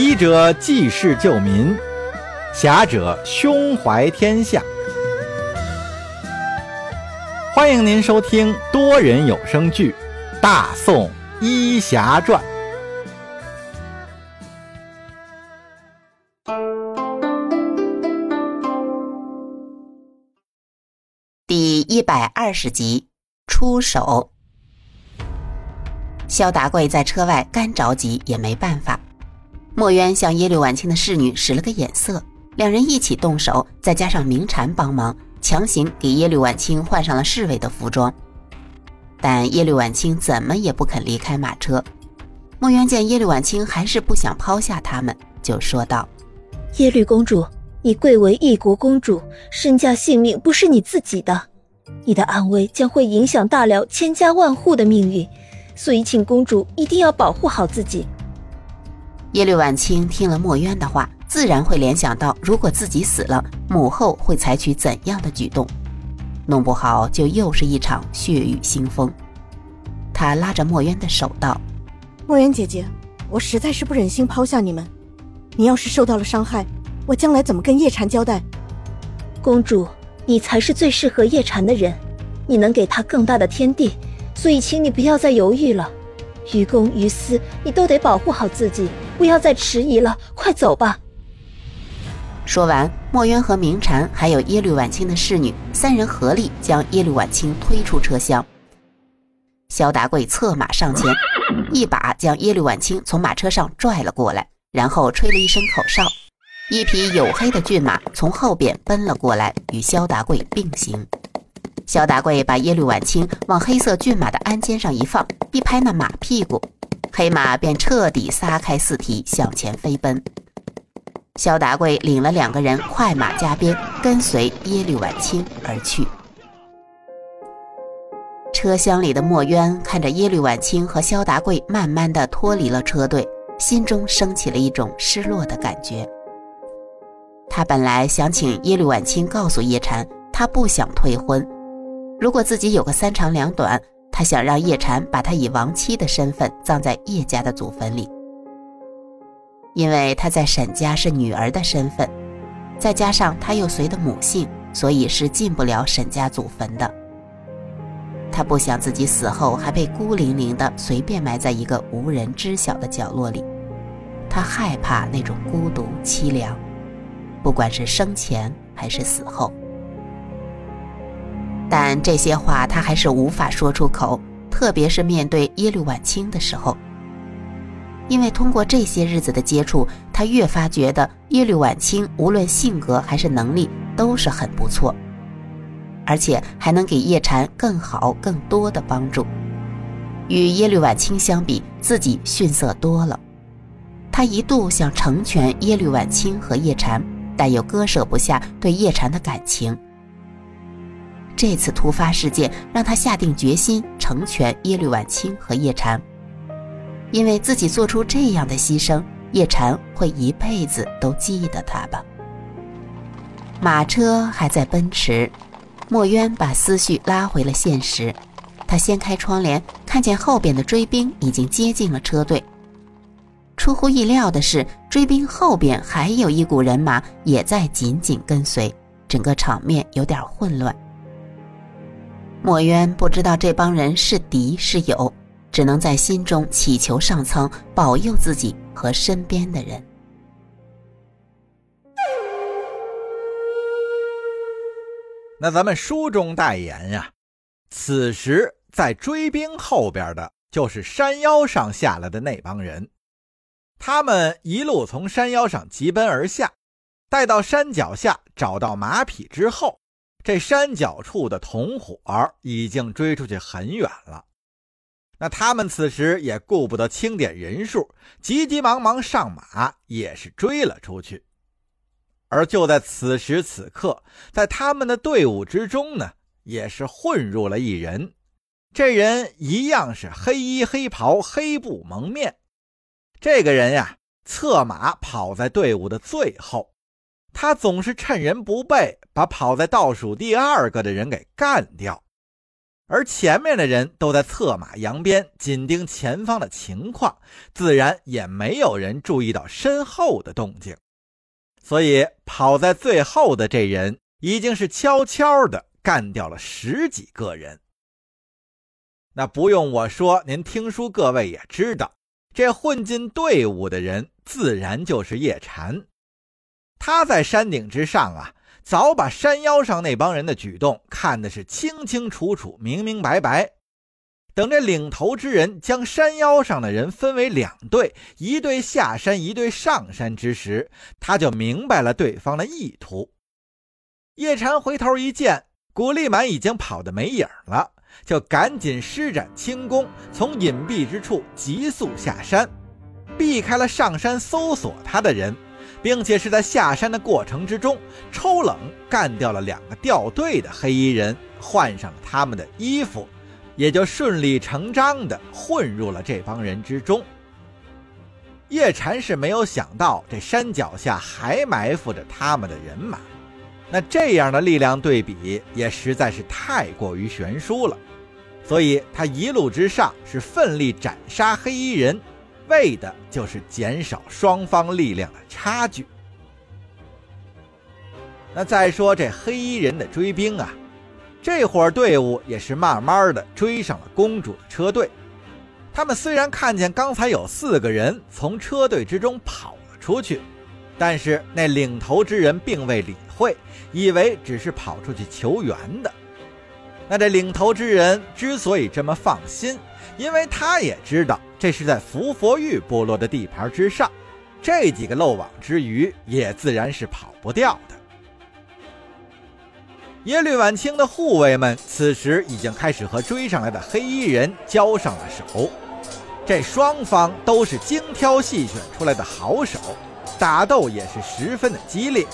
医者济世救民，侠者胸怀天下。欢迎您收听多人有声剧《大宋医侠传》第一百二十集。出手。肖达贵在车外干着急也没办法。墨渊向耶律婉清的侍女使了个眼色，两人一起动手，再加上明禅帮忙，强行给耶律婉清换上了侍卫的服装。但耶律婉清怎么也不肯离开马车。墨渊见耶律婉清还是不想抛下他们，就说道：“耶律公主，你贵为一国公主，身家性命不是你自己的。”你的安危将会影响大辽千家万户的命运，所以请公主一定要保护好自己。耶律婉清听了墨渊的话，自然会联想到，如果自己死了，母后会采取怎样的举动，弄不好就又是一场血雨腥风。他拉着墨渊的手道：“墨渊姐姐，我实在是不忍心抛下你们，你要是受到了伤害，我将来怎么跟叶禅交代？公主。”你才是最适合叶禅的人，你能给他更大的天地，所以请你不要再犹豫了。于公于私，你都得保护好自己，不要再迟疑了，快走吧。说完，墨渊和明禅还有耶律婉清的侍女三人合力将耶律婉清推出车厢。萧达贵策马上前，一把将耶律婉清从马车上拽了过来，然后吹了一声口哨。一匹黝黑的骏马从后边奔了过来，与萧达贵并行。萧达贵把耶律婉清往黑色骏马的鞍肩上一放，一拍那马屁股，黑马便彻底撒开四蹄向前飞奔。萧达贵领了两个人快马加鞭，跟随耶律婉清而去。车厢里的墨渊看着耶律婉清和萧达贵慢慢的脱离了车队，心中升起了一种失落的感觉。他本来想请耶律婉清告诉叶禅，他不想退婚。如果自己有个三长两短，他想让叶禅把他以亡妻的身份葬在叶家的祖坟里。因为他在沈家是女儿的身份，再加上他又随的母姓，所以是进不了沈家祖坟的。他不想自己死后还被孤零零的随便埋在一个无人知晓的角落里，他害怕那种孤独凄凉。不管是生前还是死后，但这些话他还是无法说出口，特别是面对耶律婉清的时候。因为通过这些日子的接触，他越发觉得耶律婉清无论性格还是能力都是很不错，而且还能给叶禅更好更多的帮助。与耶律婉清相比，自己逊色多了。他一度想成全耶律婉清和叶禅。但又割舍不下对叶禅的感情。这次突发事件让他下定决心成全耶律婉清和叶禅，因为自己做出这样的牺牲，叶禅会一辈子都记得他吧。马车还在奔驰，墨渊把思绪拉回了现实。他掀开窗帘，看见后边的追兵已经接近了车队。出乎意料的是，追兵后边还有一股人马也在紧紧跟随，整个场面有点混乱。墨渊不知道这帮人是敌是友，只能在心中祈求上苍保佑自己和身边的人。那咱们书中代言呀，此时在追兵后边的就是山腰上下来的那帮人。他们一路从山腰上疾奔而下，待到山脚下找到马匹之后，这山脚处的同伙已经追出去很远了。那他们此时也顾不得清点人数，急急忙忙上马，也是追了出去。而就在此时此刻，在他们的队伍之中呢，也是混入了一人。这人一样是黑衣黑袍、黑布蒙面。这个人呀，策马跑在队伍的最后，他总是趁人不备，把跑在倒数第二个的人给干掉。而前面的人都在策马扬鞭，紧盯前方的情况，自然也没有人注意到身后的动静。所以，跑在最后的这人已经是悄悄的干掉了十几个人。那不用我说，您听书各位也知道，这混进队伍的人自然就是叶禅。他在山顶之上啊。早把山腰上那帮人的举动看的是清清楚楚、明明白白。等这领头之人将山腰上的人分为两队，一队下山，一队上山之时，他就明白了对方的意图。叶禅回头一见，古力满已经跑得没影了，就赶紧施展轻功，从隐蔽之处急速下山，避开了上山搜索他的人。并且是在下山的过程之中，抽冷干掉了两个掉队的黑衣人，换上了他们的衣服，也就顺理成章地混入了这帮人之中。叶禅是没有想到这山脚下还埋伏着他们的人马，那这样的力量对比也实在是太过于悬殊了，所以他一路之上是奋力斩杀黑衣人。为的就是减少双方力量的差距。那再说这黑衣人的追兵啊，这伙队伍也是慢慢的追上了公主的车队。他们虽然看见刚才有四个人从车队之中跑了出去，但是那领头之人并未理会，以为只是跑出去求援的。那这领头之人之所以这么放心，因为他也知道。这是在伏佛玉部落的地盘之上，这几个漏网之鱼也自然是跑不掉的。耶律婉清的护卫们此时已经开始和追上来的黑衣人交上了手，这双方都是精挑细选出来的好手，打斗也是十分的激烈。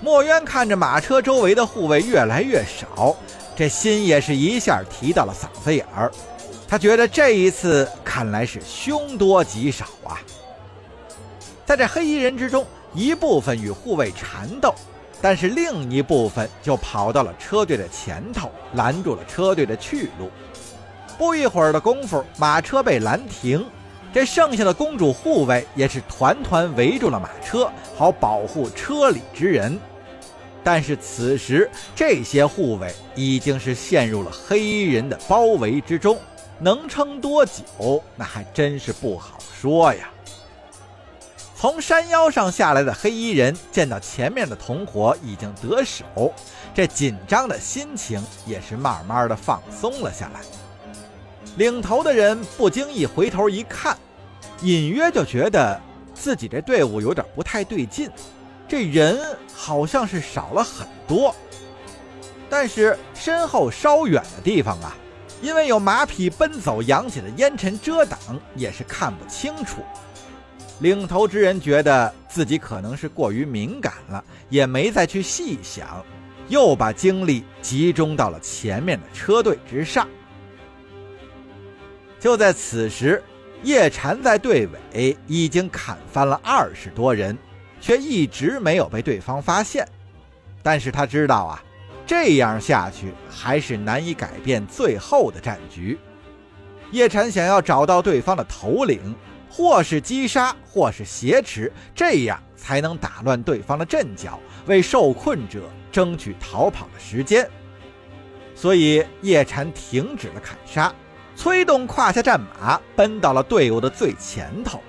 墨渊看着马车周围的护卫越来越少，这心也是一下提到了嗓子眼儿。他觉得这一次看来是凶多吉少啊！在这黑衣人之中，一部分与护卫缠斗，但是另一部分就跑到了车队的前头，拦住了车队的去路。不一会儿的功夫，马车被拦停，这剩下的公主护卫也是团团围住了马车，好保护车里之人。但是此时，这些护卫已经是陷入了黑衣人的包围之中。能撑多久，那还真是不好说呀。从山腰上下来的黑衣人见到前面的同伙已经得手，这紧张的心情也是慢慢的放松了下来。领头的人不经意回头一看，隐约就觉得自己这队伍有点不太对劲，这人好像是少了很多。但是身后稍远的地方啊。因为有马匹奔走扬起的烟尘遮挡，也是看不清楚。领头之人觉得自己可能是过于敏感了，也没再去细想，又把精力集中到了前面的车队之上。就在此时，叶禅在队尾已经砍翻了二十多人，却一直没有被对方发现。但是他知道啊。这样下去还是难以改变最后的战局。叶禅想要找到对方的头领，或是击杀，或是挟持，这样才能打乱对方的阵脚，为受困者争取逃跑的时间。所以叶禅停止了砍杀，催动胯下战马，奔到了队伍的最前头。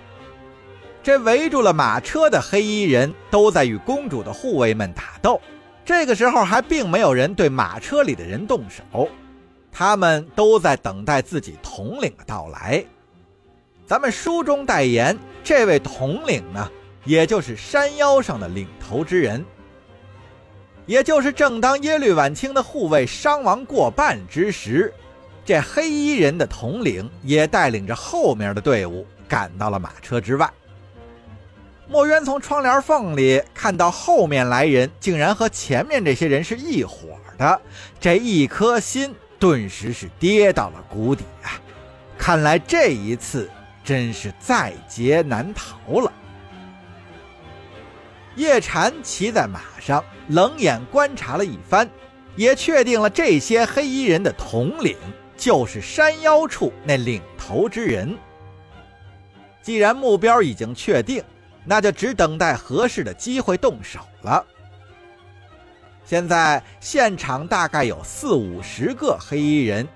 这围住了马车的黑衣人都在与公主的护卫们打斗。这个时候还并没有人对马车里的人动手，他们都在等待自己统领的到来。咱们书中代言这位统领呢，也就是山腰上的领头之人，也就是正当耶律婉清的护卫伤亡过半之时，这黑衣人的统领也带领着后面的队伍赶到了马车之外。墨渊从窗帘缝里看到后面来人竟然和前面这些人是一伙的，这一颗心顿时是跌到了谷底啊！看来这一次真是在劫难逃了。叶禅骑在马上，冷眼观察了一番，也确定了这些黑衣人的统领就是山腰处那领头之人。既然目标已经确定，那就只等待合适的机会动手了。现在现场大概有四五十个黑衣人，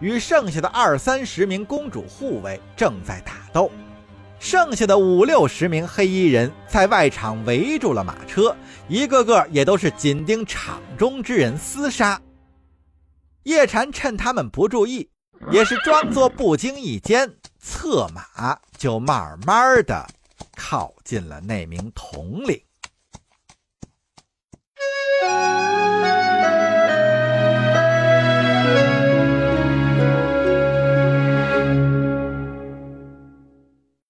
与剩下的二三十名公主护卫正在打斗，剩下的五六十名黑衣人在外场围住了马车，一个个也都是紧盯场中之人厮杀。叶禅趁他们不注意，也是装作不经意间策马，就慢慢的靠近了那名统领。